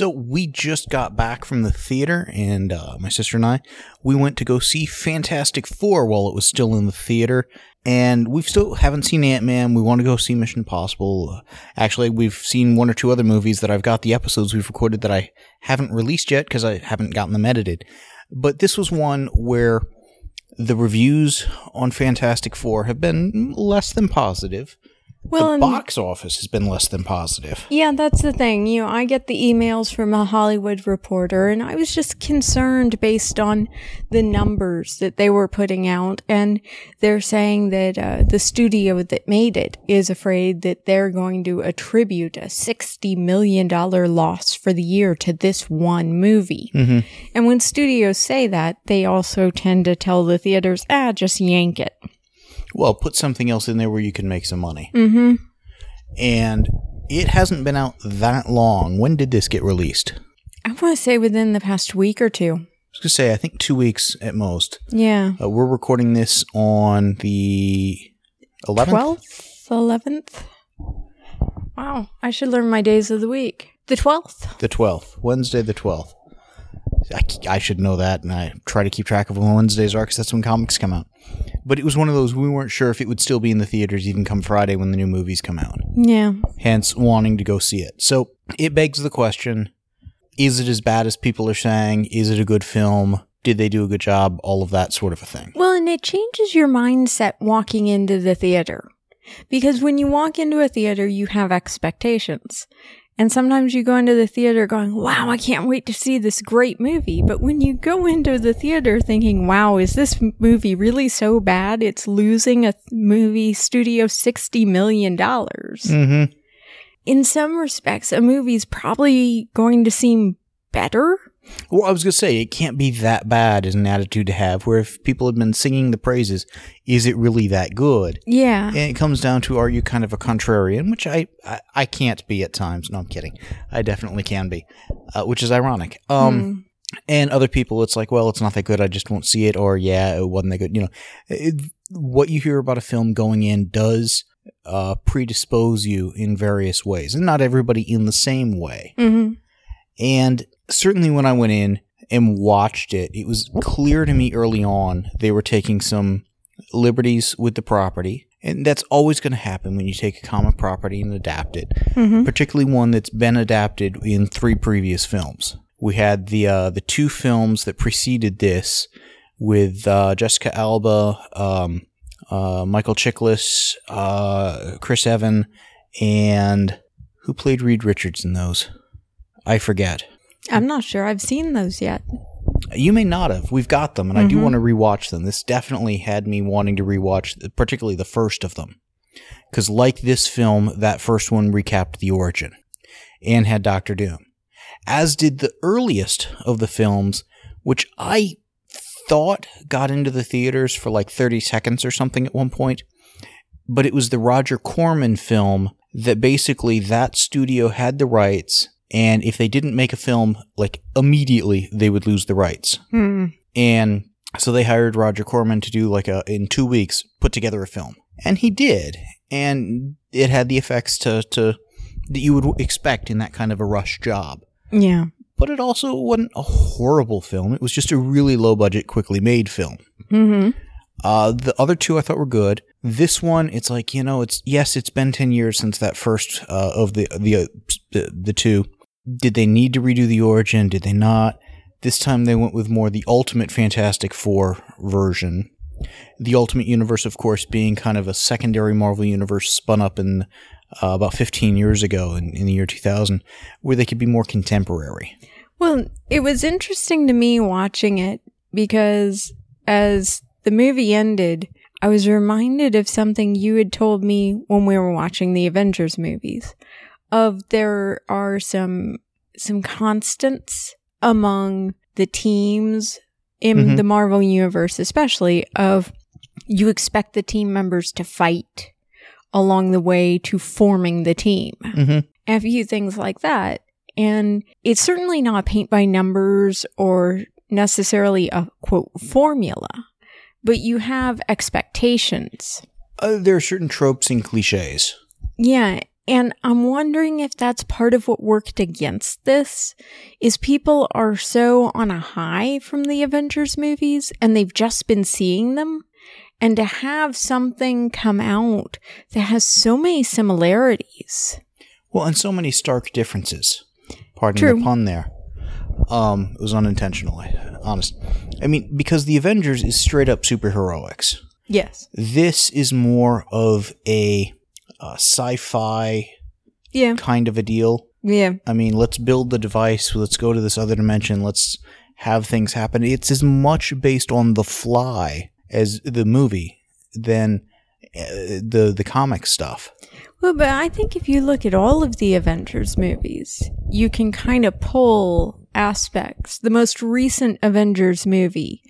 So we just got back from the theater, and uh, my sister and I, we went to go see Fantastic Four while it was still in the theater. And we still haven't seen Ant Man. We want to go see Mission Impossible. Actually, we've seen one or two other movies that I've got the episodes we've recorded that I haven't released yet because I haven't gotten them edited. But this was one where the reviews on Fantastic Four have been less than positive. Well, the box office has been less than positive. Yeah, that's the thing. You know, I get the emails from a Hollywood reporter, and I was just concerned based on the numbers that they were putting out. And they're saying that uh, the studio that made it is afraid that they're going to attribute a $60 million loss for the year to this one movie. Mm-hmm. And when studios say that, they also tend to tell the theaters, ah, just yank it. Well, put something else in there where you can make some money. Mm-hmm. And it hasn't been out that long. When did this get released? I want to say within the past week or two. I was going to say, I think two weeks at most. Yeah. Uh, we're recording this on the 11th? 12th, 11th. Wow, I should learn my days of the week. The 12th. The 12th. Wednesday the 12th. I, I should know that, and I try to keep track of when Wednesdays are because that's when comics come out. But it was one of those we weren't sure if it would still be in the theaters even come Friday when the new movies come out. Yeah. hence wanting to go see it. So it begs the question is it as bad as people are saying? Is it a good film? Did they do a good job? All of that sort of a thing. Well, and it changes your mindset walking into the theater. Because when you walk into a theater, you have expectations. And sometimes you go into the theater going, wow, I can't wait to see this great movie. But when you go into the theater thinking, wow, is this movie really so bad? It's losing a th- movie studio $60 million. Mm-hmm. In some respects, a movie's probably going to seem better. Well, I was going to say, it can't be that bad as an attitude to have, where if people have been singing the praises, is it really that good? Yeah. And it comes down to, are you kind of a contrarian, which I, I, I can't be at times. No, I'm kidding. I definitely can be, uh, which is ironic. Um, and other people, it's like, well, it's not that good. I just won't see it. Or, yeah, it wasn't that good. You know, it, what you hear about a film going in does uh, predispose you in various ways, and not everybody in the same way. hmm And certainly when I went in and watched it, it was clear to me early on they were taking some liberties with the property. And that's always going to happen when you take a common property and adapt it, hmm particularly one that's been adapted in three previous films. We had the uh, the two films that preceded this with uh, Jessica Alba, um, uh, Michael Chiklis, uh, Chris Evans, and who played Reed Richards in those? I forget. I'm not sure I've seen those yet. You may not have. We've got them, and I do Mhm. want to rewatch them. This definitely had me wanting to rewatch, particularly the first of them, because like this film, that first one recapped the origin and had Doctor Doom, as did the earliest of the films, which I thought got into the theaters for like thirty seconds or something at one point, but it was the Roger Corman film that basically that studio had the rights. And if they didn't make a film like immediately, they would lose the rights. Hmm. And so they hired Roger Corman to do like a in two weeks put together a film, and he did, and it had the effects to to that you would expect in that kind of a rush job. Yeah. But it also wasn't a horrible film. It was just a really low budget, quickly made film. hmm Uh, the other two I thought were good. This one, it's like you know, it's yes, it's been ten years since that first uh, of the the, uh, the the two. Did they need to redo the origin? Did they not? This time they went with more the Ultimate Fantastic Four version. The Ultimate Universe, of course, being kind of a secondary Marvel universe spun up in uh, about 15 years ago in, in the year 2000, where they could be more contemporary. Well, it was interesting to me watching it because as the movie ended, I was reminded of something you had told me when we were watching the Avengers movies. Of there are some some constants among the teams in Mhm. the Marvel universe, especially of you expect the team members to fight along the way to forming the team. hmm A few things like that. And it's certainly not paint by numbers or necessarily a quote formula, but you have expectations. Uh, there are certain tropes and cliches. Yeah, and I'm wondering if that's part of what worked against this is people are so on a high from the Avengers movies and they've just been seeing them and to have something come out that has so many similarities. Well, and so many stark differences. Pardon True. the pun there. Um, it was unintentional. I- Honest. I mean, because the Avengers is straight up superheroics. Yes. This is more of a uh, sci-fi Yeah. kind of a deal. Yeah. I mean, let's build the device. Let's go to this other dimension. Let's have things happen. It's as much based on the fly as the movie than uh, the the comic stuff. Well, but I think if you look at all of the Avengers movies, you can kind of pull aspects. The most recent Avengers movie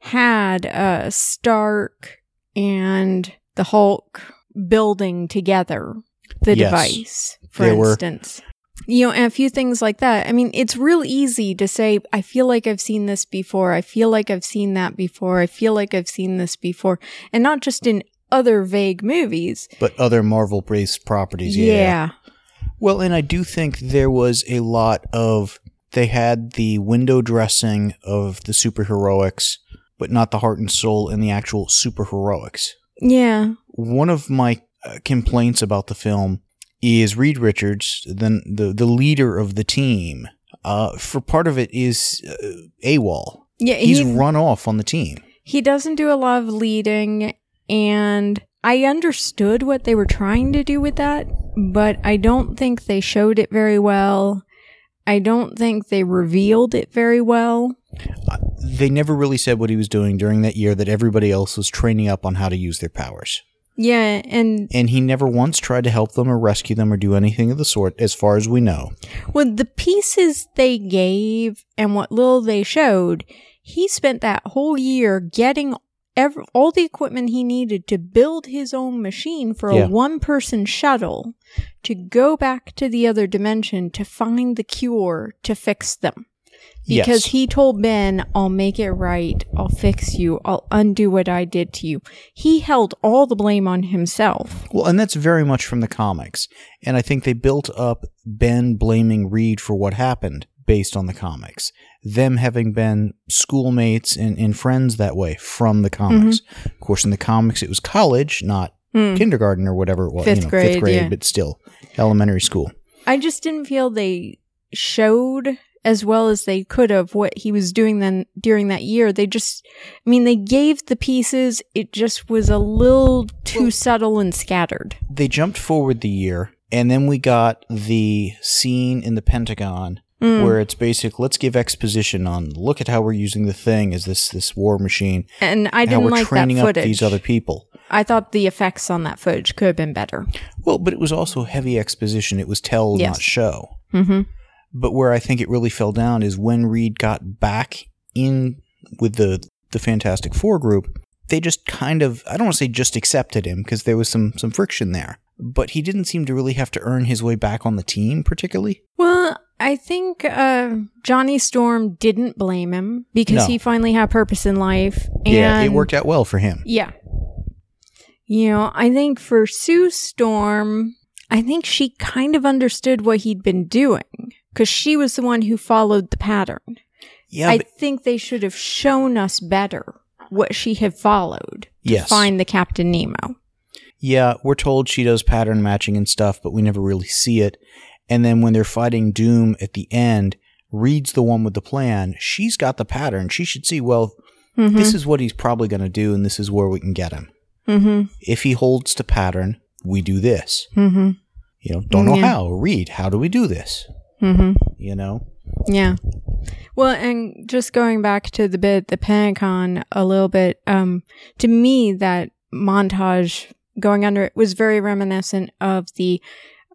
had uh, Stark and the Hulk building together the Yes. device, for There were- instance. You know, and a few things like that. I mean, it's real easy to say, I feel like I've seen this before. I feel like I've seen that before. I feel like I've seen this before. And not just in other vague movies. But other Marvel based properties, yeah. yeah. Well, and I do think there was a lot of they had the window dressing of the superheroics, but not the heart and soul in the actual superheroics. Yeah. One of my uh, complaints about the film is Reed Richards, then the the leader of the team. Uh, for part of it is uh, AWOL. Yeah. He's he, run off on the team. he doesn't do a lot of leading and I understood what they were trying to do with that, but I don't think they showed it very well. I don't think they revealed it very well. They never really said what he was doing during that year that everybody else was training up on how to use their powers. Yeah, and and he never once tried to help them or rescue them or do anything of the sort, as far as we know. with the pieces they gave and what little they showed, he spent that whole year getting ev all the equipment he needed to build his own machine for Yeah. a one person shuttle to go back to the other dimension to find the cure to fix them. Because yes. he told Ben, I'll make it right. I'll fix you. I'll undo what I did to you. He held all the blame on himself. well, and that's very much from the comics. And I think they built up Ben blaming Reed for what happened based on the comics. Them having been schoolmates and, and friends that way from the comics. Of course, in the comics, it was college, not Hmm. kindergarten or whatever it was. Fifth you know, grade, fifth grade, yeah. but still elementary school. I just didn't feel they showed as well as they could have what he was doing then during that year. They just, I mean, they gave the pieces. It just was a little too subtle and scattered. They jumped forward the year, and then we got the scene in the Pentagon Mm. where it's basic let's give exposition on look at how we're using the thing as this this war machine And I and didn't we're like that training up footage. these other people I thought the effects on that footage could have been better. well but it was also heavy exposition it was tell Yes. not show Mm-hmm. But where i think it really fell down is when reed got back in with the the fantastic four group they just kind of i don't want to say just accepted him because there was some some friction there but he didn't seem to really have to earn his way back on the team particularly Well, I think uh, Johnny Storm didn't blame him because No. he finally had purpose in life. And yeah it worked out well for him Yeah. You know, I think for Sue Storm, I think she kind of understood what he'd been doing because she was the one who followed the pattern. yeah I but, think they should have shown us better what she had followed to Yes. find the Captain Nemo. Yeah, we're told she does pattern matching and stuff, but we never really see it. And then when they're fighting Doom at the end, Reed's the one with the plan. She's got the pattern. She should see, well, Mm-hmm. this is what he's probably going to do, and this is where we can get him. mm-hmm. If he holds to pattern, we do this. Mm-hmm. You know, don't know Yeah. how. Reed, how do we do this? Mm-hmm. You know? Yeah. Well, and just going back to the bit, the Pentagon, a little bit, um, to me, that montage going under it was very reminiscent of the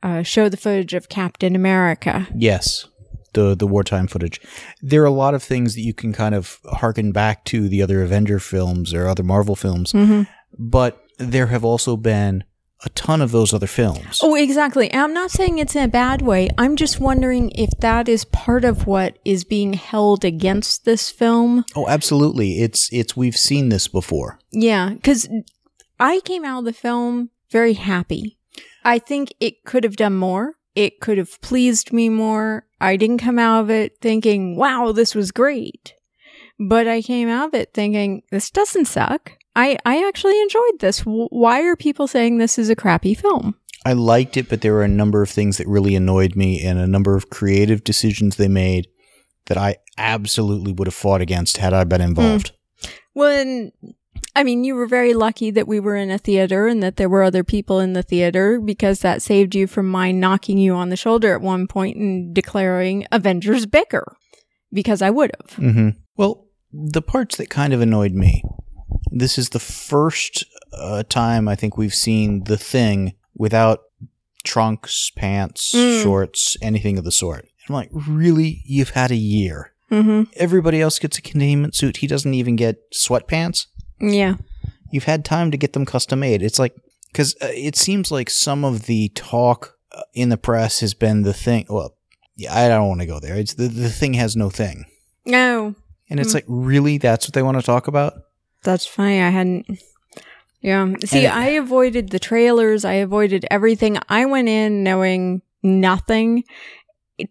uh, show the footage of Captain America. Yes. the the wartime footage. There are a lot of things that you can kind of harken back to the other Avenger films or other Marvel films, hmm but there have also been a ton of those other films. Oh, exactly. I'm not saying it's in a bad way. I'm just wondering if that is part of what is being held against this film. Oh, absolutely. It's it's we've seen this before. Yeah, because I came out of the film very happy. I think it could have done more. It could have pleased me more. I didn't come out of it thinking, wow, this was great. But I came out of it thinking, this doesn't suck. I, I actually enjoyed this. Why are people saying this is a crappy film? I liked it, but there were a number of things that really annoyed me and a number of creative decisions they made that I absolutely would have fought against had I been involved. When, I mean, you were very lucky that we were in a theater and that there were other people in the theater because that saved you from my knocking you on the shoulder at one point and declaring Avengers bicker because I would have. hmm Well, the parts that kind of annoyed me. This is the first uh, time I think we've seen the thing without trunks, pants, Mm. shorts, anything of the sort. I'm like, really? You've had a year. hmm Everybody else gets a containment suit. He doesn't even get sweatpants. Yeah. You've had time to get them custom made. It's like, because uh, it seems like some of the talk uh, in the press has been the thing. Well, yeah, I don't want to go there. It's the, the thing has no thing. No, And it's Mm. like, really? That's what they want to talk about? That's funny. I hadn't. Yeah. See, And- I avoided the trailers. I avoided everything. I went in knowing nothing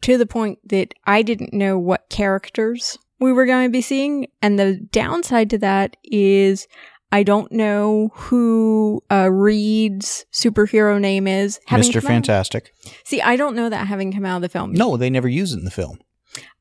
to the point that I didn't know what characters we were going to be seeing. And the downside to that is I don't know who uh, Reed's superhero name is. Mr. come out- Fantastic. See, I don't know that having come out of the film. No, they never use it in the film.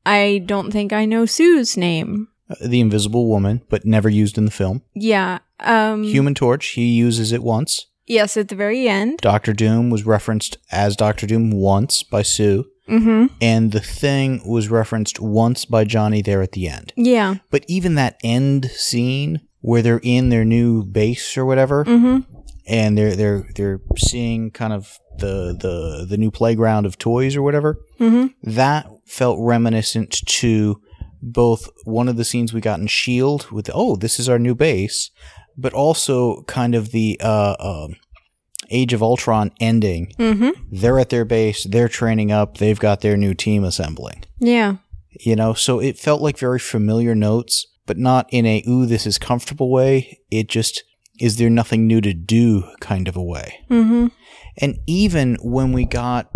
I don't think I know Sue's name. The Invisible Woman, but never used in the film. Yeah. Um, Human Torch, he uses it once. Yes, at the very end. Doctor Doom was referenced as Doctor Doom once by Sue, Mm-hmm. and the Thing was referenced once by Johnny there at the end. Yeah. But even that end scene where they're in their new base or whatever, Mm-hmm. and they're they're they're seeing kind of the the the new playground of toys or whatever, Mm-hmm. that felt reminiscent to both one of the scenes we got in Shield with oh this is our new base, but also kind of the uh, um Age of Ultron ending. Mm-hmm. They're at their base, they're training up, they've got their new team assembling. Yeah. You know, so it felt like very familiar notes, but not in a ooh this is comfortable way. It just is there nothing new to do kind of a way. Mm-hmm. And even when we got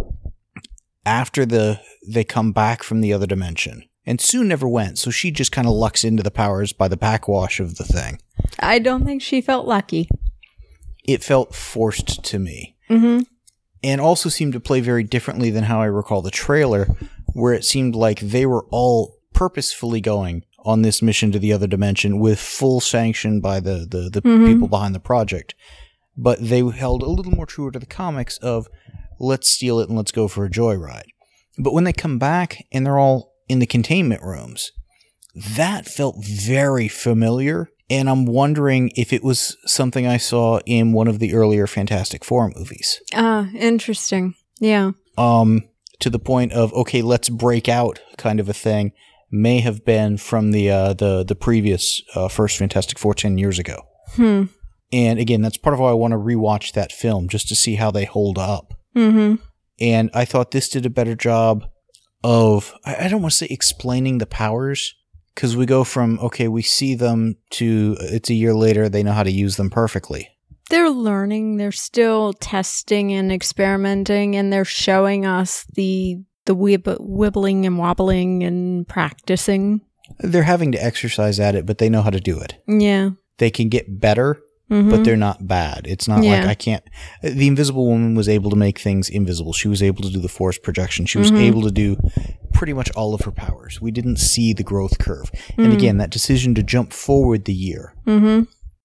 after the they come back from the other dimension, and Sue never went, so she just kind of lucks into the powers by the backwash of the thing. I don't think she felt lucky. It felt forced to me, Mm-hmm. and also seemed to play very differently than how I recall the trailer, where it seemed like they were all purposefully going on this mission to the other dimension with full sanction by the the, the Mhm. people behind the project. But they held a little more true to the comics of let's steal it and let's go for a joyride. But when they come back and they're all in the containment rooms, that felt very familiar. And I'm wondering if it was something I saw in one of the earlier Fantastic Four movies. Ah, interesting. Yeah. Um, to the point of okay, let's break out kind of a thing may have been from the uh, the the previous uh, first Fantastic Four ten years ago. Hmm. And again, that's part of why I want to rewatch that film just to see how they hold up. Mm-hmm. And I thought this did a better job of, I don't want to say explaining the powers, because we go from, okay, we see them to it's a year later, they know how to use them perfectly. They're learning. They're still testing and experimenting, and they're showing us the the wib- wibbling and wobbling and practicing. They're having to exercise at it, but they know how to do it. Yeah. They can get better, Mm-hmm. but they're not bad. It's not like I can't. The Invisible Woman was able to make things invisible. She was able to do the force projection. She was Mhm. able to do pretty much all of her powers. We didn't see the growth curve. And Mhm. again, that decision to jump forward the year Mm-hmm.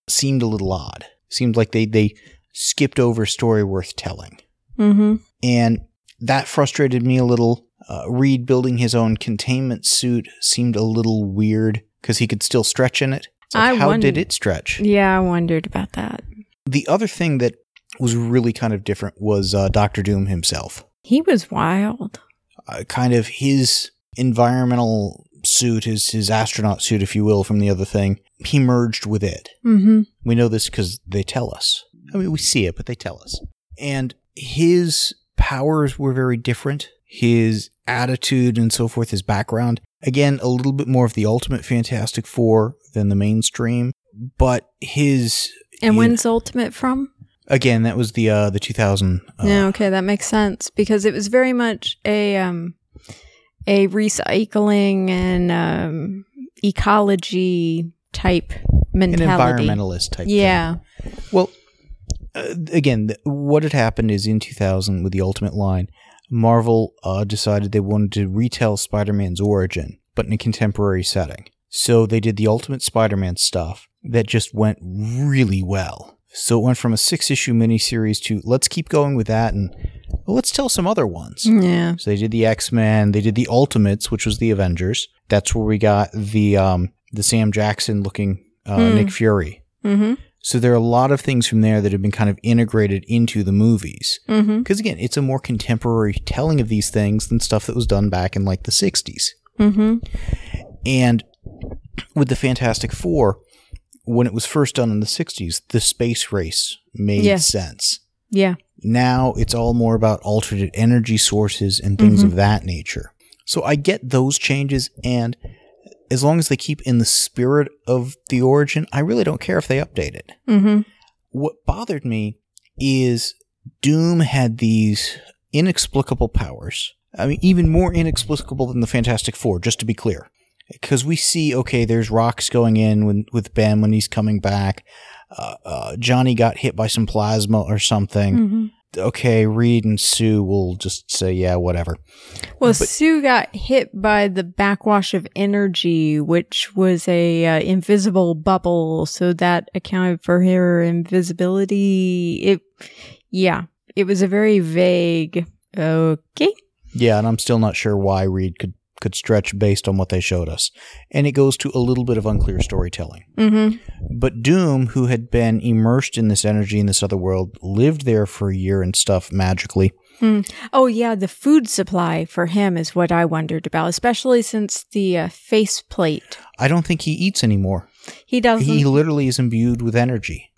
seemed a little odd. Seemed like they they skipped over a story worth telling, Mm-hmm. and that frustrated me a little. Uh, Reed building his own containment suit seemed a little weird because he could still stretch in it. It's like, I how wonder- did it stretch? Yeah, I wondered about that. The other thing that was really kind of different was uh, Doctor Doom himself. He was wild. Uh, kind of his environmental suit, his his astronaut suit, if you will, from the other thing, he merged with it. Mm-hmm. We know this because they tell us. I mean, we see it, but they tell us. And his powers were very different. His attitude and so forth, his background. Again, a little bit more of the ultimate Fantastic Four than the mainstream. But his And when's Ultimate from? again, that was the uh the 2000. Uh, yeah, okay, that makes sense because it was very much a um a recycling and um ecology type an mentality. environmentalist type. thing. Yeah. Well, uh, again, th- what had happened is in 2000 with the Ultimate line, Marvel uh, decided they wanted to retell Spider-Man's origin, but in a contemporary setting. So they did the Ultimate Spider-Man stuff that just went really well. So it went from a six-issue miniseries to let's keep going with that and well, let's tell some other ones. Yeah. So they did the X Men, they did the Ultimates, which was the Avengers. That's where we got the um, the Sam Jackson looking uh, Hmm. Nick Fury. Mm-hmm. So there are a lot of things from there that have been kind of integrated into the movies. Mm-hmm. Because again, it's a more contemporary telling of these things than stuff that was done back in like the 60s. Mm-hmm. And with the Fantastic Four, when it was first done in the 60s, the space race made Yeah. sense. Yeah. Now it's all more about alternate energy sources and things Mhm. of that nature. So I get those changes, and as long as they keep in the spirit of the origin, I really don't care if they update it. Mm-hmm. What bothered me is Doom had these inexplicable powers. I mean, even more inexplicable than the Fantastic Four, just to be clear. Because we see, okay, there's rocks going in when, with Ben when he's coming back. Uh, uh, Johnny got hit by some plasma or something. Mm-hmm. Okay, Reed and Sue will just say, yeah, whatever. Well, But- Sue got hit by the backwash of energy, which was a uh, invisible bubble, so that accounted for her invisibility. It, yeah, it was a very vague. Okay. Yeah, and I'm still not sure why Reed could, could stretch based on what they showed us. And it goes to a little bit of unclear storytelling. Mm-hmm. But Doom, who had been immersed in this energy in this other world, lived there for a year and stuff magically. Oh yeah, the food supply for him is what I wondered about, especially since the uh, faceplate. I don't think he eats anymore. He doesn't. He literally is imbued with energy.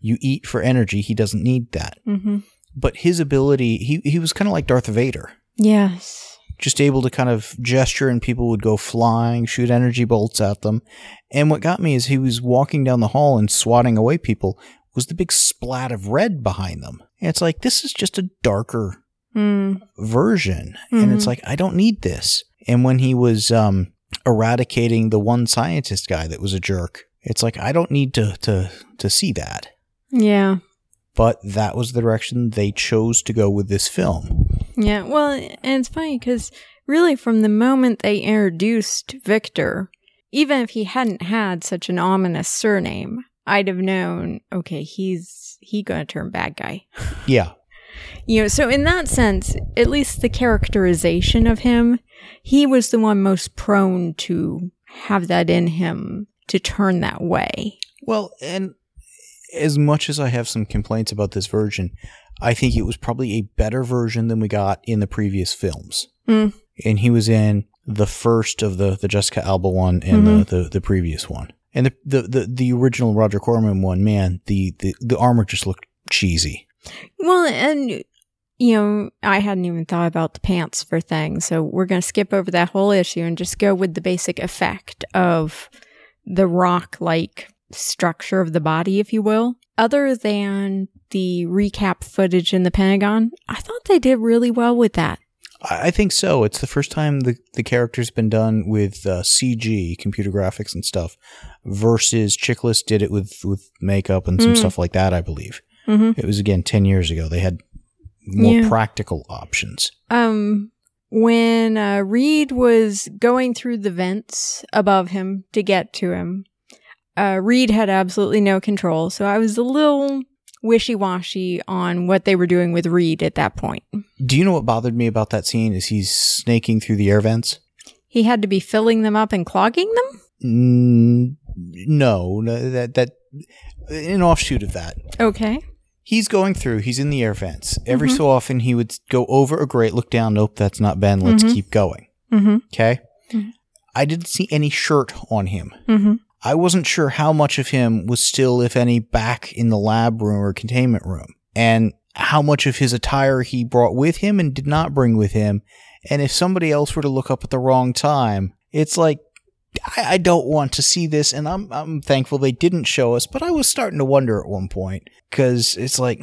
You eat for energy, he doesn't need that. hmm But his ability, he, he was kind of like Darth Vader. Yes. Just able to kind of gesture and people would go flying, shoot energy bolts at them. And what got me is he was walking down the hall and swatting away people was the big splat of red behind them. And it's like, this is just a darker Mm. version and it's Mhm. like i don't need this and when he was um eradicating the one scientist guy that was a jerk it's like i don't need to to to see that Yeah. but that was the direction they chose to go with this film Yeah. Well, and it's funny because really, from the moment they introduced Victor, even if he hadn't had such an ominous surname, I'd have known. Okay, he's he gonna turn bad guy. yeah You know, so in that sense, at least the characterization of him, he was the one most prone to have that in him to turn that way. well and as much as i have some complaints about this version i think it was probably a better version than we got in the previous films Mm. and he was in the first of the the jessica alba one and the, the the previous one and the, the the the original roger corman one man the the, the armor just looked cheesy Well, and you know, I hadn't even thought about the pants for things, so we're going to skip over that whole issue and just go with the basic effect of the rock-like structure of the body, if you will. Other than the recap footage in the Pentagon, I thought they did really well with that. I think so. It's the first time the, the character's been done with uh, CG, computer graphics and stuff, versus Chiklis did it with, with makeup and some Mm. stuff like that, I believe. Mm-hmm. It was, again, 10 years ago. They had more Yeah. practical options. Um, when uh, Reed was going through the vents above him to get to him, uh, Reed had absolutely no control. So I was a little wishy washy on what they were doing with Reed at that point. Do you know what bothered me about that scene? Is he's snaking through the air vents? He had to be filling them up and clogging them? Mm, no, no, that, that, an offshoot of that. Okay. He's going through, he's in the air vents. Every Mhm. so often he would go over a grate, look down, nope, that's not Ben, let's Mhm. keep going. Mm-hmm. Okay. Mhm. I didn't see any shirt on him. I wasn't sure how much of him was still, if any, back in the lab room or containment room, and how much of his attire he brought with him and did not bring with him. And if somebody else were to look up at the wrong time, it's like, I, I don't want to see this, and I'm I'm thankful they didn't show us. But I was starting to wonder at one point because it's like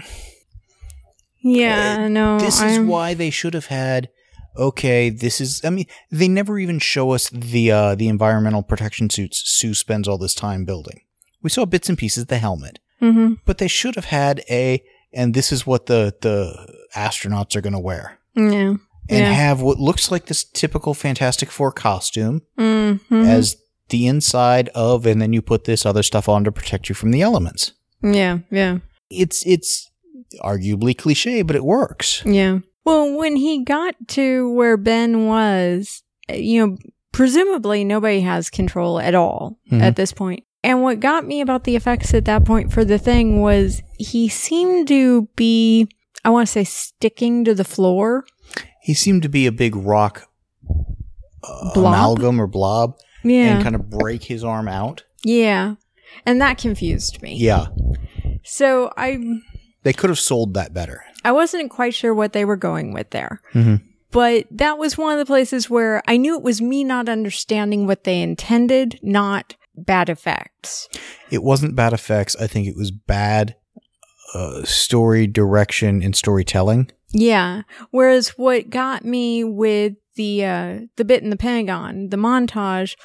Yeah, eh, no. this is I'm- why they should have had okay this is i mean they never even show us the uh the environmental protection suits sue spends all this time building we saw bits and pieces of the helmet Mhm. but they should have had a and this is what the the astronauts are going to wear Yeah. and Yeah. have what looks like this typical fantastic four costume Mm-hmm. as the inside of and then you put this other stuff on to protect you from the elements yeah. Yeah. it's it's arguably cliche but it works Yeah. Well, when he got to where Ben was, uh, you know, presumably nobody has control at all Mhm. at this point. And what got me about the effects at that point for the thing was he seemed to be, I want to say, sticking to the floor. He seemed to be a big rock uh, amalgam or blob Yeah. and kind of break his arm out. yeah. And that confused me. Yeah. So I They could have sold that better. I wasn't quite sure what they were going with there. Mhm. But that was one of the places where I knew it was me not understanding what they intended, not bad effects. It wasn't bad effects. I think it was bad uh, story direction and storytelling. Yeah. Whereas what got me with the uh the bit in the Pentagon, the montage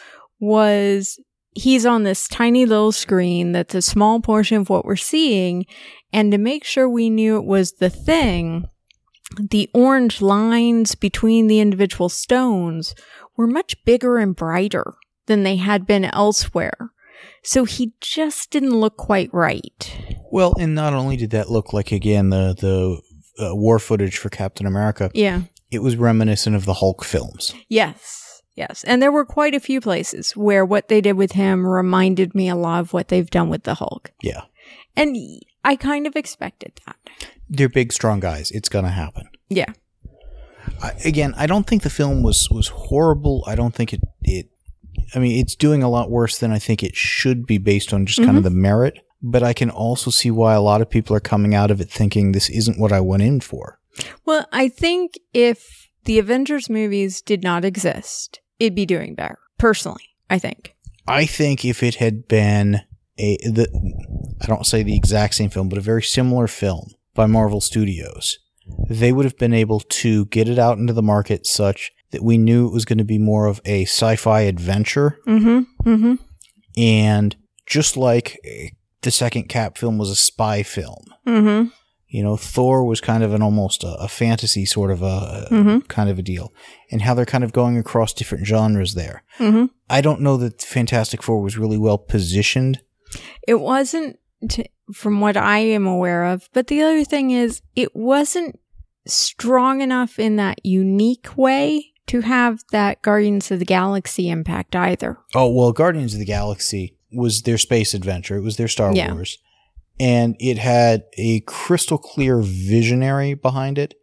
was he's on this tiny little screen that's a small portion of what we're seeing and to make sure we knew it was the thing, the orange lines between the individual stones were much bigger and brighter than they had been elsewhere. So he just didn't look quite right. Well, and not only did that look like again the the uh, war footage for Captain America, Yeah. it was reminiscent of the Hulk films. Yes, yes. And there were quite a few places where what they did with him reminded me a lot of what they've done with the Hulk. Yeah. And I kind of expected that. They're big, strong guys. It's gonna happen. Yeah. I, again, I don't think the film was was horrible. I don't think it it. I mean, it's doing a lot worse than I think it should be based on just kind of mm-hmm. the merit. But I can also see why a lot of people are coming out of it thinking this isn't what I went in for. Well, I think if the Avengers movies did not exist, it'd be doing better. Personally, I think. I think if it had been a the I don't say the exact same film, but a very similar film by Marvel Studios, they would have been able to get it out into the market such that we knew it was going to be more of a sci-fi adventure Mm-hmm. Mm-hmm. and just like the second Cap film was a spy film, Mm-hmm. you know, Thor was kind of an almost a, a fantasy sort of a Mhm. kind of a deal, and how they're kind of going across different genres there. Mm-hmm. I don't know that Fantastic Four was really well positioned. It wasn't, t- from what I am aware of. But the other thing is, it wasn't strong enough in that unique way to have that Guardians of the Galaxy impact either. Oh well, Guardians of the Galaxy was their space adventure. It was their Star Yeah. Wars, and it had a crystal clear visionary behind it,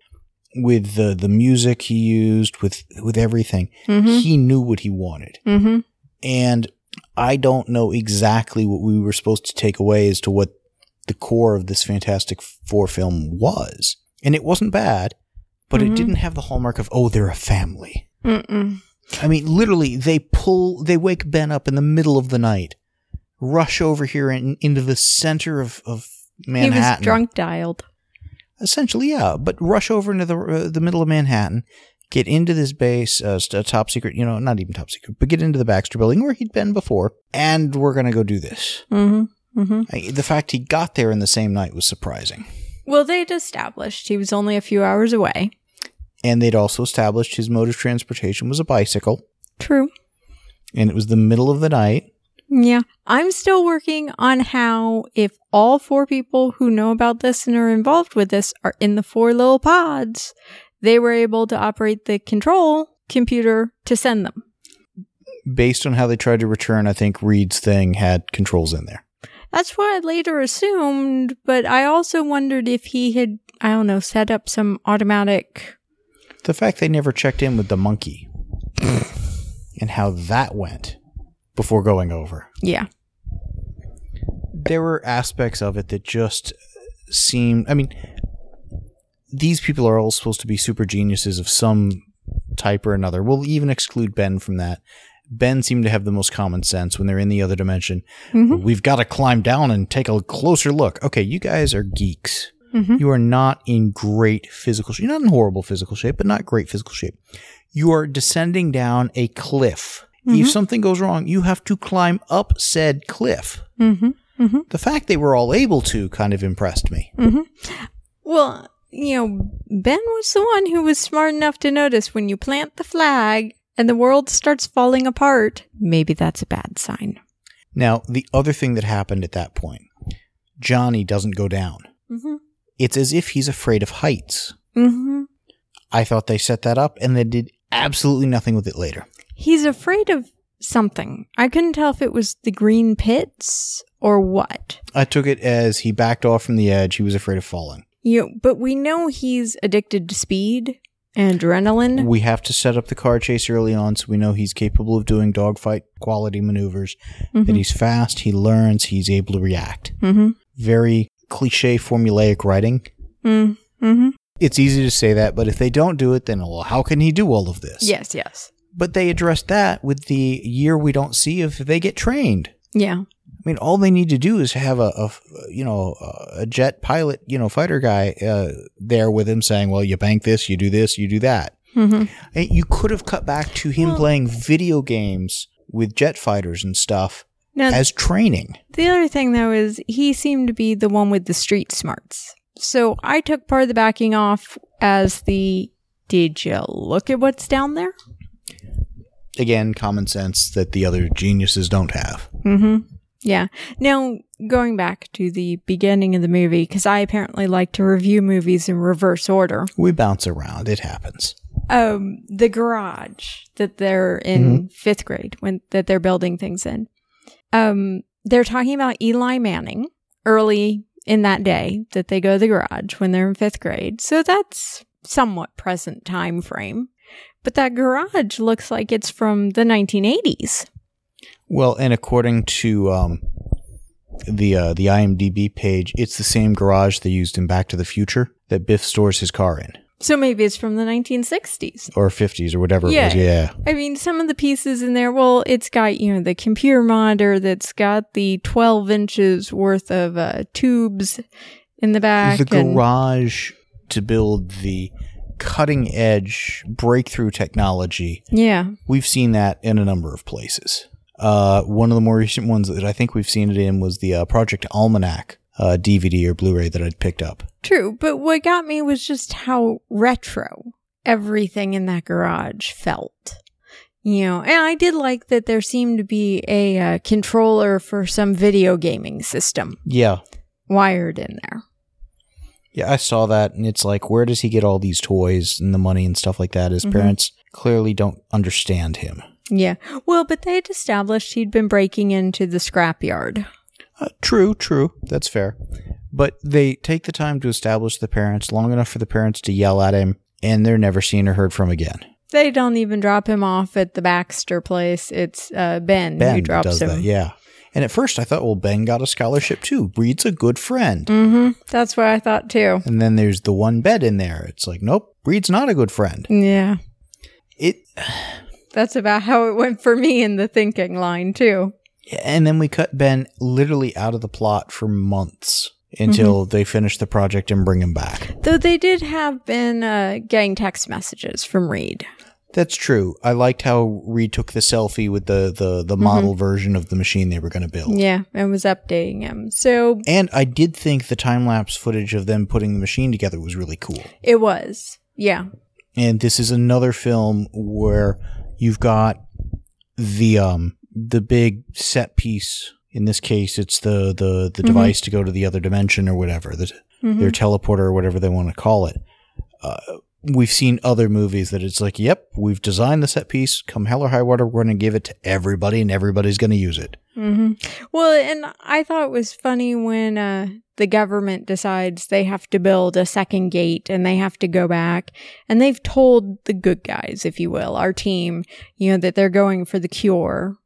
with the the music he used, with with everything. Mm-hmm. He knew what he wanted. Mm-hmm. And I don't know exactly what we were supposed to take away as to what the core of this Fantastic Four film was. And it wasn't bad, but Mhm. it didn't have the hallmark of, oh, they're a family. Mm-mm. I mean, literally, they pull, they wake Ben up in the middle of the night, rush over here in, into the center of, of Manhattan. He was drunk dialed. Essentially, yeah, but rush over into the uh, the middle of Manhattan, get into this base, uh, st- top secret, you know, not even top secret, but get into the Baxter building where he'd been before, and we're gonna go do this. Mm-hmm. Mm-hmm. I, the fact he got there in the same night was surprising, Well, they'd established he was only a few hours away. and they'd also established his mode of transportation was a bicycle, True. and it was the middle of the night. Yeah. I'm still working on how, if all four people who know about this and are involved with this are in the four little pods, they were able to operate the control computer to send them. Based on how they tried to return, I think Reed's thing had controls in there. That's what I later assumed, but I also wondered if he had, I don't know, set up some automatic. The fact they never checked in with the monkey. and how that went before going over. Yeah. There were aspects of it that just seemed. I mean, these people are all supposed to be super geniuses of some type or another. We'll even exclude Ben from that. Ben seemed to have the most common sense when they're in the other dimension. Mhm. We've got to climb down and take a closer look. Okay, you guys are geeks. Mhm. You are not in great physical shape. You're not in horrible physical shape, but not great physical shape. You are descending down a cliff. Mhm. If something goes wrong, you have to climb up said cliff. Mhm. Mhm. The fact they were all able to kind of impressed me. Mhm. Well, you know, Ben was the one who was smart enough to notice when you plant the flag and the world starts falling apart, maybe that's a bad sign. Now, the other thing that happened at that point, Johnny doesn't go down. Mhm. It's as if he's afraid of heights. Mhm. I thought they set that up and they did absolutely nothing with it later. He's afraid of something. I couldn't tell if it was the green pits or what. I took it as he backed off from the edge. He was afraid of falling. You know, but we know he's addicted to speed and adrenaline. We have to set up the car chase early on so we know he's capable of doing dogfight quality maneuvers, that Mhm. he's fast, he learns, he's able to react. Mhm. Very cliche formulaic writing. Mm. Mhm. It's easy to say that, but if they don't do it, then well, how can he do all of this? Yes, yes. But they address that with the year we don't see if they get trained. Yeah. I mean, all they need to do is have a, a you know, a jet pilot, you know, fighter guy uh, there with him saying, well, you bank this, you do this, you do that. Mhm. And you could have cut back to him Well- playing video games with jet fighters and stuff as training. The other thing though is he seemed to be the one with the street smarts. So I took part of the backing off as the did you look at what's down there? Again, common sense that the other geniuses don't have. Mm-hmm. Yeah. Now going back to the beginning of the movie, because I apparently like to review movies in reverse order. We bounce around. It happens. Um, the garage that they're in fifth grade when that they're building things in. Um, they're talking about Eli Manning early in that day that they go to the garage when they're in fifth grade. So that's somewhat present time frame. But that garage looks like it's from the 1980s. Well, and according to um, the uh, the IMDb page, it's the same garage they used in Back to the Future that Biff stores his car in, So maybe it's from the 1960s. or 50s, or whatever Yeah. it was. Yeah. I mean, some of the pieces in there, well, it's got, you know, the computer monitor that's got the 12 inches worth of uh, tubes in the back. the garage to build the cutting edge breakthrough technology. yeah. We've seen that in a number of places. Uh, one of the more recent ones that I think we've seen it in was the uh, Project Almanac uh, DVD or Blu-ray that I'd picked up. True. But what got me was just how retro everything in that garage felt. You know, and I did like that there seemed to be a uh, controller for some video gaming system Yeah, wired in there. yeah, I saw that, and it's like, where does he get all these toys and the money and stuff like that? His Mhm. parents clearly don't understand him. Yeah. Well, but they had established he'd been breaking into the scrapyard. Uh, true, true. That's fair. But they take the time to establish the parents long enough for the parents to yell at him, and they're never seen or heard from again. They don't even drop him off at the Baxter place. It's uh, Ben, Ben who drops does him. that, yeah. And at first I thought, well, Ben got a scholarship too. Reed's a good friend. Mm-hmm. That's what I thought too. And then there's the one bed in there. It's like, nope, Reed's not a good friend. Yeah. It, That's about how it went for me in the thinking line too. and then we cut Ben literally out of the plot for months until Mm-hmm. they finish the project and bring him back. Though they did have Ben uh, getting text messages from Reed. That's true. I liked how Reed took the selfie with the the, the model version of the machine they were going to build. Mm-hmm. Yeah, and was updating him. So And I did think the time lapse footage of them putting the machine together was really cool. it was. Yeah. And this is another film where you've got the um the big set piece. In this case, it's the the the Mhm. device to go to the other dimension or whatever, the, Mhm. their teleporter or whatever they want to call it. Uh, we've seen other movies that it's like, yep, we've designed the set piece. Come hell or high water, we're going to give it to everybody, and everybody's going to use it. hmm Well, and I thought it was funny when uh, the government decides they have to build a second gate and they have to go back, and they've told the good guys, if you will, our team, you know, that they're going for the cure,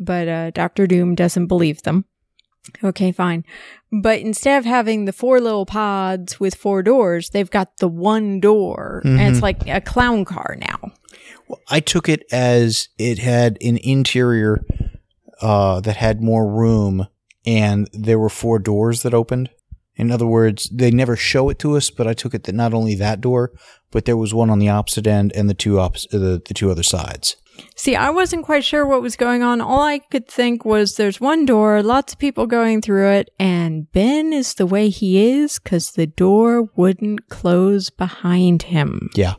but uh, Doctor Doom doesn't believe them. Okay, fine. But instead of having the four little pods with four doors, they've got the one door, and it's Mhm. like a clown car now. Well, I took it as it had an interior uh, that had more room, and there were four doors that opened. In other words, they never show it to us, but I took it that not only that door, but there was one on the opposite end and the two opposite, the, the two other sides. See, I wasn't quite sure what was going on. All I could think was there's one door, lots of people going through it, and Ben is the way he is because the door wouldn't close behind him. Yeah.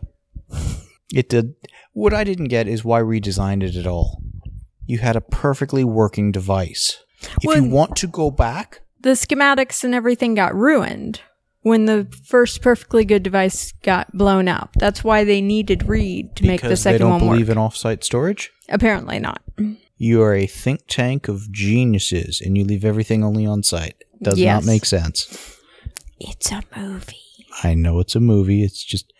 It did. What I didn't get is why we redesigned it at all. You had a perfectly working device. If Well- you want to go back, The schematics and everything got ruined when the first perfectly good device got blown up. That's why they needed Reed to make the second one because they don't believe work. in offsite storage, Apparently not. you are a think tank of geniuses and you leave everything only on site. Does Yes. not make sense. It's a movie. I know it's a movie. It's just,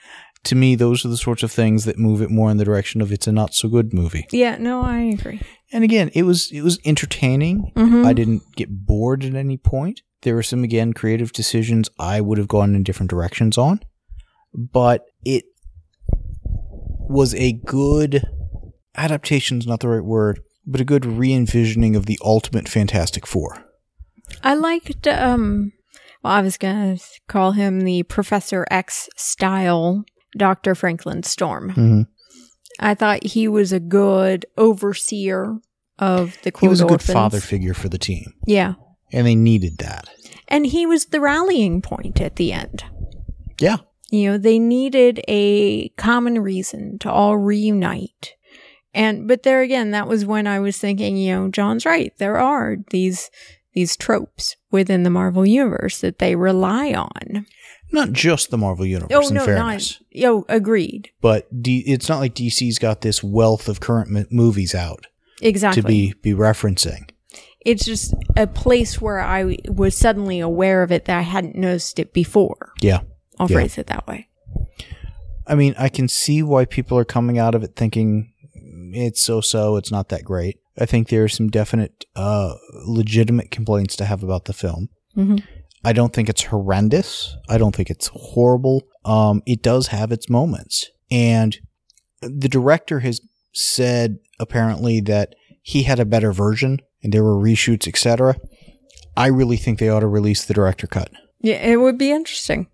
to me, those are the sorts of things that move it more in the direction of it's a not so good movie. Yeah, no, I agree. And again, it was it was entertaining. Mhm. I didn't get bored at any point. There were some again creative decisions I would have gone in different directions on, but it was a good adaptation's not the right word, but a good re-envisioning of the ultimate Fantastic Four. I liked um well I was gonna call him the Professor X style Dr. Franklin Storm. Mm-hmm. I thought he was a good overseer of the He was a good orphans. father figure for the team, Yeah. And they needed that. And he was the rallying point at the end. Yeah, You know, they needed a common reason to all reunite. And but there again, that was when I was thinking, you know, John's right. There are these these tropes within the Marvel universe that they rely on. not just the Marvel universe. Oh in no, fairness. not yo, agreed. but D- it's not like DC's got this wealth of current m- movies out Exactly. to be be referencing. It's just a place where I was suddenly aware of it that I hadn't noticed it before. Yeah. I'll Yeah. phrase it that way. I mean, I can see why people are coming out of it thinking it's so so, it's not that great. I think there are some definite, uh, legitimate complaints to have about the film. Mhm. I don't think it's horrendous. I don't think it's horrible. Um, it does have its moments. And the director has said apparently that he had a better version and there were reshoots, etc. I really think they ought to release the director cut. Yeah, it would be interesting.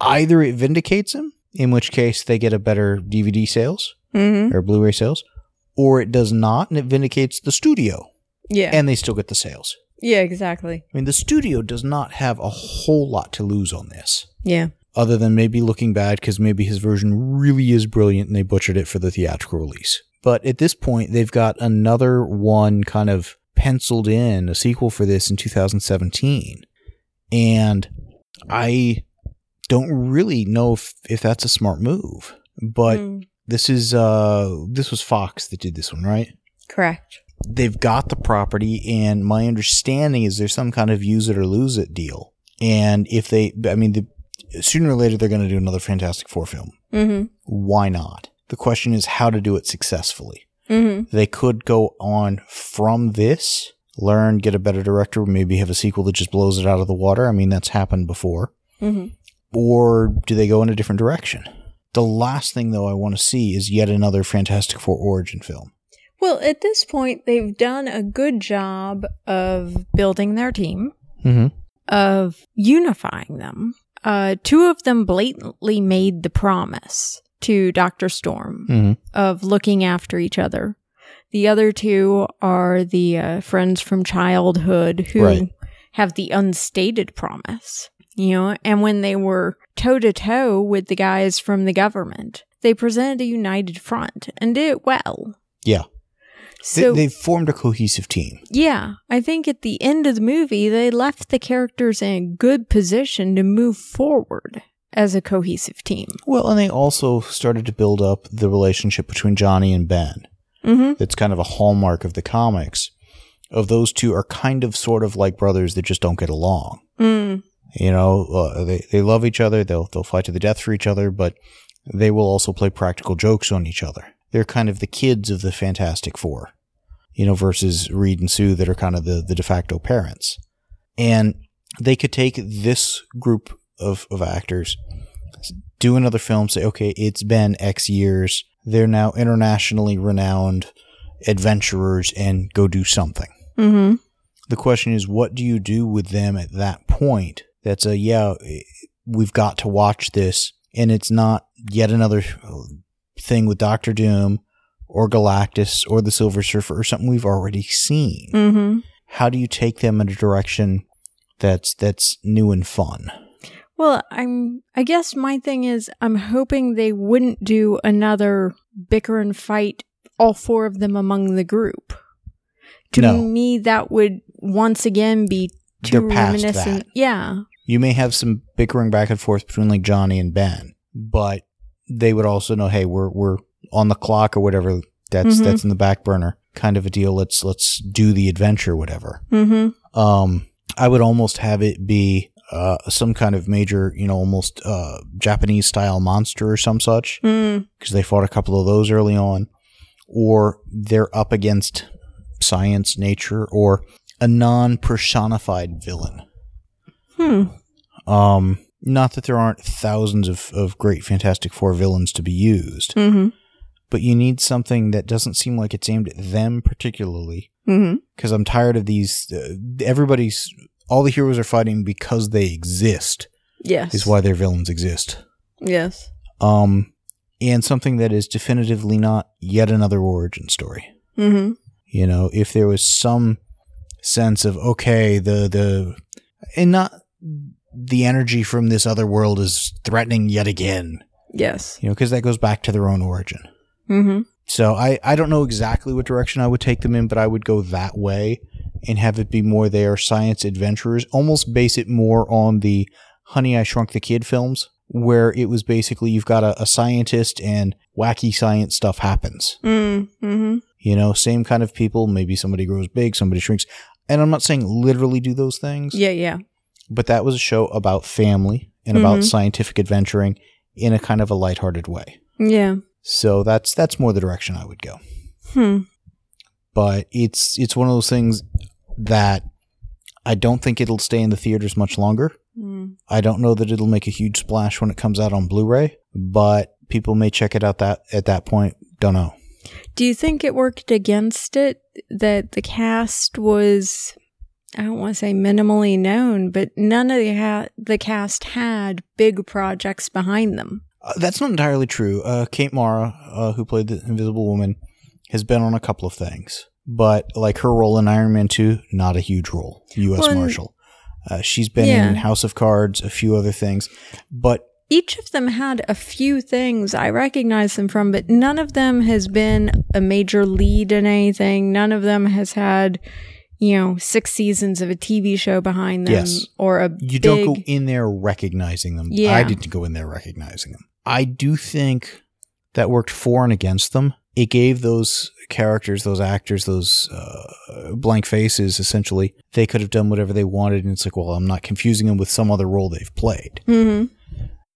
Either it vindicates him, in which case they get a better DVD sales, Mm-hmm. or Blu-ray sales, or it does not and it vindicates the studio Yeah. and they still get the sales. yeah, exactly. I mean, the studio does not have a whole lot to lose on this, Yeah. other than maybe looking bad because maybe his version really is brilliant and they butchered it for the theatrical release. But at this point, they've got another one kind of penciled in, a sequel for this in 2017, and I don't really know if, if that's a smart move. But Mm, this is uh this was Fox that did this one, right? correct. They've got the property, and my understanding is there's some kind of use it or lose it deal. And if they, I mean, the, sooner or later they're going to do another Fantastic Four film. Mm-hmm. Why not? The question is how to do it successfully. Mm-hmm. They could go on from this, learn, get a better director, maybe have a sequel that just blows it out of the water. I mean, that's happened before. Mm-hmm. Or do they go in a different direction? The last thing, though, I want to see is yet another Fantastic Four origin film. Well, at this point, they've done a good job of building their team, Mm-hmm. of unifying them. Uh, two of them blatantly made the promise to Dr. Storm Mm-hmm. of looking after each other. The other two are the uh, friends from childhood who Right. have the unstated promise. You know, and when they were toe to toe with the guys from the government, they presented a united front and did it well. Yeah. So they, have formed a cohesive team. yeah, I think at the end of the movie, they left the characters in a good position to move forward as a cohesive team. Well, and they also started to build up the relationship between Johnny and Ben. Mm-hmm. That's kind of a hallmark of the comics. Of those two are kind of sort of like brothers that just don't get along. Mm. You know, uh, they they love each other. They'll they'll fight to the death for each other, but they will also play practical jokes on each other. They're kind of the kids of the Fantastic Four, you know, versus Reed and Sue that are kind of the the de facto parents. And they could take this group of of actors, do another film, say, okay, it's been X years. They're now internationally renowned adventurers, and go do something. Mm-hmm. The question is, what do you do with them at that point? That's a, yeah, we've got to watch this. And it's not yet another thing with Doctor Doom or Galactus or the Silver Surfer or something we've already seen. Mm-hmm. How do you take them in a direction that's, that's new and fun? Well, I'm I guess my thing is I'm hoping they wouldn't do another bicker and fight all four of them among the group. To No. me that would once again be too reminiscent. that. Yeah. You may have some bickering back and forth between like Johnny and Ben, but they would also know, hey, we're we're on the clock or whatever. That's Mhm. that's in the back burner, kind of a deal. Let's let's do the adventure, whatever. Mm-hmm. Um, I would almost have it be uh, some kind of major, you know, almost uh, Japanese style monster or some such, Mm. because they fought a couple of those early on, or they're up against science, nature, or a non personified villain. Hmm. Um, not that there aren't thousands of, of great Fantastic Four villains to be used, Mm-hmm. but you need something that doesn't seem like it's aimed at them particularly. Mm-hmm. Because I'm tired of these. Uh, everybody's all the heroes are fighting because they exist. Yes. Is why their villains exist. Yes. Um, and something that is definitively not yet another origin story. Mm-hmm. You know, if there was some sense of okay, the the and not the energy from this other world is threatening yet again. Yes. You know, because that goes back to their own origin. Mm-hmm. So I I don't know exactly what direction I would take them in, but I would go that way and have it be more they are science adventurers. Almost base it more on the Honey I Shrunk the Kid films, where it was basically you've got a, a scientist and wacky science stuff happens. Mm-hmm. You know, same kind of people. Maybe somebody grows big, somebody shrinks. And I'm not saying literally do those things, Yeah, yeah. but that was a show about family and about Mhm. scientific adventuring in a kind of a lighthearted way. Yeah. So that's that's more the direction I would go. Hmm. But it's it's one of those things that I don't think it'll stay in the theaters much longer. Mm. I don't know that it'll make a huge splash when it comes out on Blu-ray, but people may check it out that at that point. Don't know. Do you think it worked against it that the cast was, I don't want to say minimally known, but none of the, ha- the cast had big projects behind them? Uh, that's not entirely true. Uh, Kate Mara, uh, who played the Invisible Woman, has been on a couple of things, but like her role in Iron Man 2, not a huge role. U.S. Well, Marshal. Uh, she's been Yeah. in House of Cards, a few other things, but Each of them had a few things I recognize them from, but none of them has been a major lead in anything. None of them has had, you know, six seasons of a TV show behind them Yes. or a you big, don't go in there recognizing them. Yeah. I didn't go in there recognizing them. I do think that worked for and against them. It gave those characters, those actors, those uh, blank faces, essentially, they could have done whatever they wanted. And it's like, well, I'm not confusing them with some other role they've played. Mhm.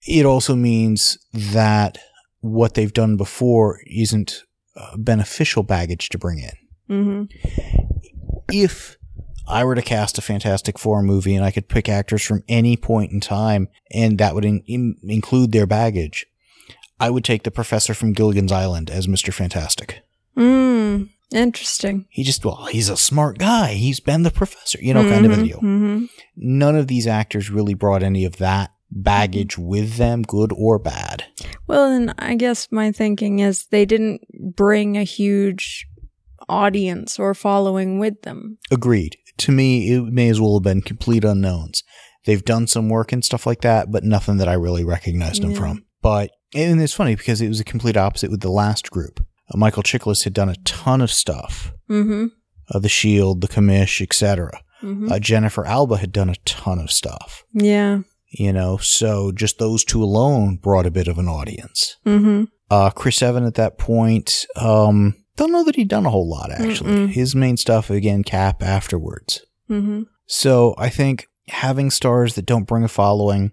It also means that what they've done before isn't uh, beneficial baggage to bring in. Mhm. if I were to cast a Fantastic Four movie and I could pick actors from any point in time and that would in, in- include their baggage, I would take the professor from Gilligan's Island as Mr. Fantastic. Mm. Interesting. He just, well, he's a smart guy. He's been the professor, you know, kind of a Mhm, deal. mhm. None of these actors really brought any of that baggage with them, good or bad. Well, and I guess my thinking is they didn't bring a huge audience or following with them. Agreed. To me, it may as well have been complete unknowns. They've done some work and stuff like that, but nothing that I really recognized them from. But, and it's funny because it was a complete opposite with the last group. Uh, Michael Chiklis had done a ton of stuff. Mm-hmm. Uh, the Shield, the Commish, etc. mm-hmm. Uh, Jennifer Alba had done a ton of stuff. yeah. You know, so just those two alone brought a bit of an audience. Mm-hmm. Uh, Chris Evan at that point, um, don't know that he'd done a whole lot actually. Mm-mm. His main stuff again, Cap afterwards. Mm-hmm. So I think having stars that don't bring a following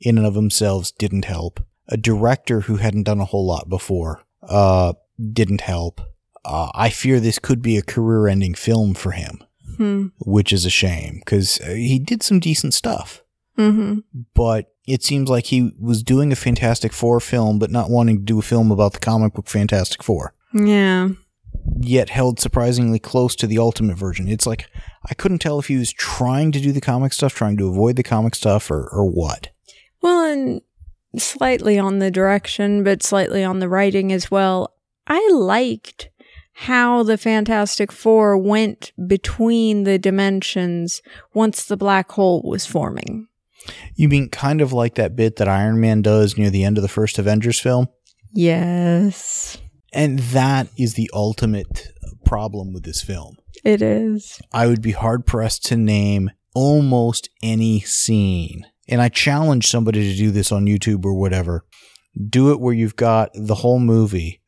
in and of themselves didn't help. A director who hadn't done a whole lot before uh, didn't help. Uh, I fear this could be a career-ending film for him, Hmm. which is a shame because he did some decent stuff. Mm-hmm. But it seems like he was doing a Fantastic Four film, but not wanting to do a film about the comic book Fantastic Four. Yeah. Yet held surprisingly close to the ultimate version. It's like I couldn't tell if he was trying to do the comic stuff, trying to avoid the comic stuff, or, or what. Well, and slightly on the direction, but slightly on the writing as well. I liked how the Fantastic Four went between the dimensions once the black hole was forming. You mean kind of like that bit that Iron Man does near the end of the first Avengers film? Yes, And that is the ultimate problem with this film. it is. I would be hard pressed to name almost any scene. And I challenge somebody to do this on YouTube or whatever. Do it where you've got the whole movie,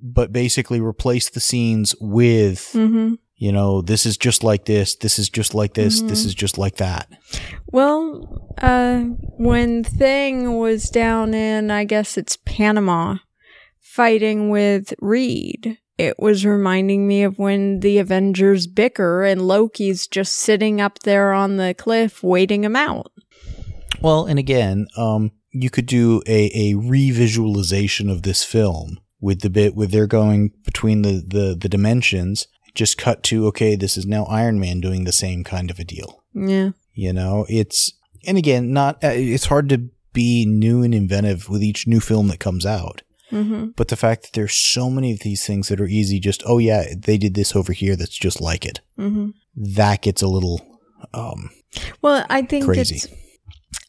but basically replace the scenes with, Mm-hmm. you know, this is just like this, this is just like this, this Mhm. is just like that. Well, uh, when Thing was down in, I guess it's Panama, fighting with Reed, it was reminding me of when the Avengers bicker and Loki's just sitting up there on the cliff waiting him out. Well, and again, um, you could do a, a revisualization of this film with the bit where they're going between the, the, the dimensions. Just cut to, okay, this is now Iron Man doing the same kind of a deal. Yeah. You know, it's, and again, not, uh, it's hard to be new and inventive with each new film that comes out. Mm-hmm. But the fact that there's so many of these things that are easy, just, oh yeah, they did this over here that's just like it. Mm-hmm. That gets a little, um, Well, I think Crazy. it's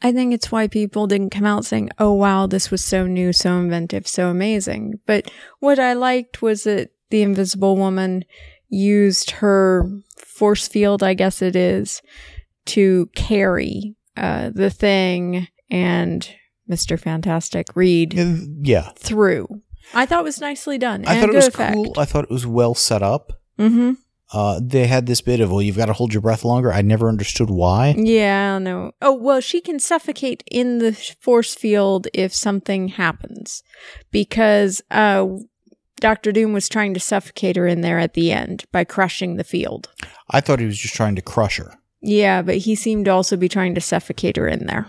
I think it's why people didn't come out saying, "Oh wow, this was so new, so inventive, so amazing." But what I liked was that the Invisible Woman used her force field, I guess it is, to carry uh, the thing and Mister Fantastic Reed yeah. through. I thought it was nicely done. I thought it was effect. cool. I thought it was well set up. Mm-hmm. Uh, they had this bit of, well, you've got to hold your breath longer. I never understood why. Yeah, I don't know. Oh, well, she can suffocate in the force field if something happens because uh Doctor Doom was trying to suffocate her in there at the end by crushing the field. I thought he was just trying to crush her. Yeah, but he seemed to also be trying to suffocate her in there.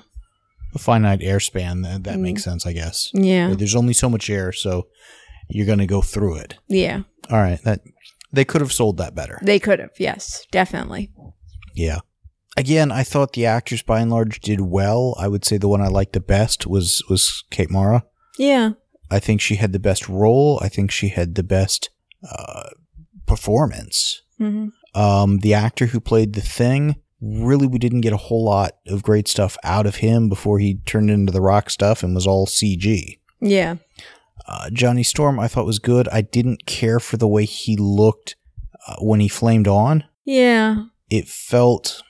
A finite air span, that, that Mm. makes sense, I guess. Yeah. There's only so much air, so you're going to go through it. Yeah. All right. That They could have sold that better. They could have. Yes, definitely. Yeah. Again, I thought the actors by and large did well. I would say the one I liked the best was was Kate Mara. Yeah. I think she had the best role. I think she had the best uh, performance. hmm Um, the actor who played the thing, really, we didn't get a whole lot of great stuff out of him before he turned into the rock stuff and was all CG. Yeah. Uh, Johnny Storm, I thought was good. I didn't care for the way he looked uh, when he flamed on. Yeah. It felt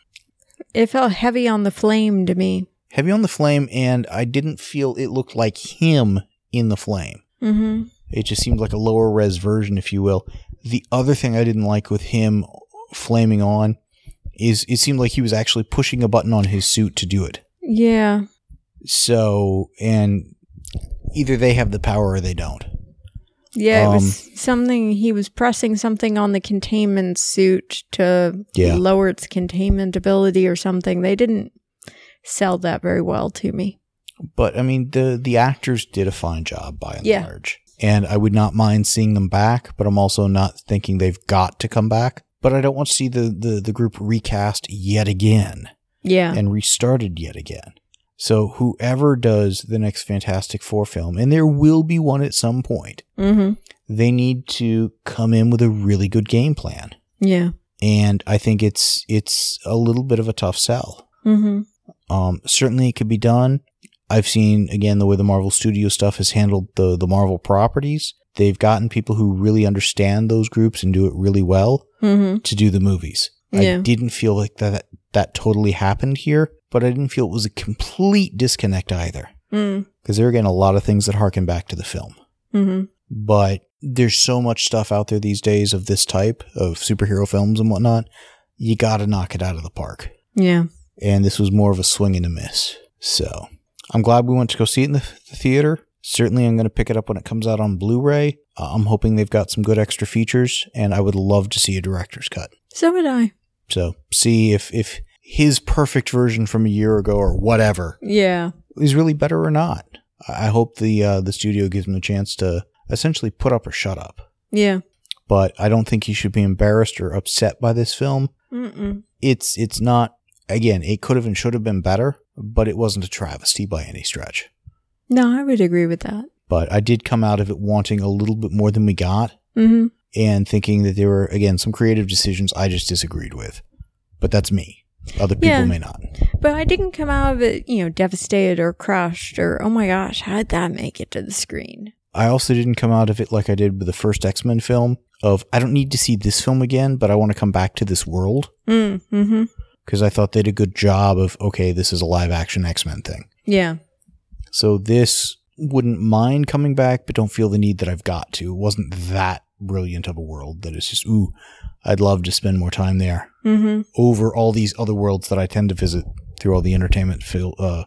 It felt heavy on the flame to me. heavy on the flame, and I didn't feel it looked like him in the flame. Mm-hmm. It just seemed like a lower res version, if you will. The other thing I didn't like with him flaming on is it seemed like he was actually pushing a button on his suit to do it. Yeah. So, and either they have the power or they don't. Yeah, it Um, was something he was pressing something on the containment suit to Yeah. lower its containment ability or something. They didn't sell that very well to me. But I mean, the the actors did a fine job by and Yeah. large, and I would not mind seeing them back. But I'm also not thinking they've got to come back. But I don't want to see the the, the group recast yet again. Yeah. and restarted yet again. So whoever does the next Fantastic Four film, and there will be one at some point, hmm they need to come in with a really good game plan. Yeah. And I think it's it's a little bit of a tough sell. hmm Um, certainly it could be done. I've seen again the way the Marvel Studio stuff has handled the the Marvel properties. They've gotten people who really understand those groups and do it really well hmm to do the movies. Yeah. I didn't feel like that that totally happened here. But I didn't feel it was a complete disconnect either. Mm. Because there are again a lot of things that harken back to the film. hmm But there's so much stuff out there these days of this type of superhero films and whatnot. You gotta knock it out of the park. Yeah. And this was more of a swing and a miss. So I'm glad we went to go see it in the, the theater. Certainly, I'm going to pick it up when it comes out on Blu ray. Uh, I'm hoping they've got some good extra features, and I would love to see a director's cut. So would I. So, see if, if his perfect version from a year ago or whatever Yeah. is really better or not. I hope the uh, the studio gives him a chance to essentially put up or shut up. Yeah. But I don't think he should be embarrassed or upset by this film. Mm-mm. It's it's not again, it could have and should have been better, but it wasn't a travesty by any stretch. No, I would agree with that. But I did come out of it wanting a little bit more than we got hmm and thinking that there were again some creative decisions I just disagreed with. But that's me. Other people Yeah. may not. But I didn't come out of it, you know, devastated or crushed or, oh my gosh, how did that make it to the screen? I also didn't come out of it like I did with the first X-Men film of I don't need to see this film again, but I want to come back to this world Mm, hmm because I thought they did a good job of okay, this is a live action X-Men thing. Yeah. So this wouldn't mind coming back, but don't feel the need that I've got to. It wasn't that brilliant of a world that it's just ooh, I'd love to spend more time there hmm over all these other worlds that I tend to visit through all the entertainment fil- uh,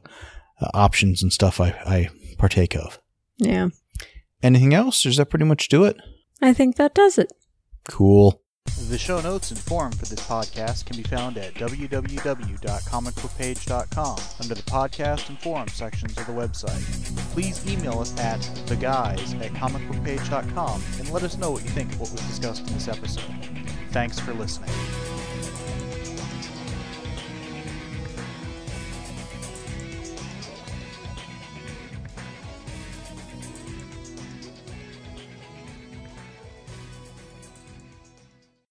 uh, options and stuff I, I partake of. Yeah. Anything else? Or does that pretty much do it? I think that does it. Cool. The show notes and forum for this podcast can be found at www.comicbookpage.com under the podcast and forum sections of the website. Please email us at theguys at comicbookpage.com and let us know what you think of what was discussed in this episode. Thanks for listening.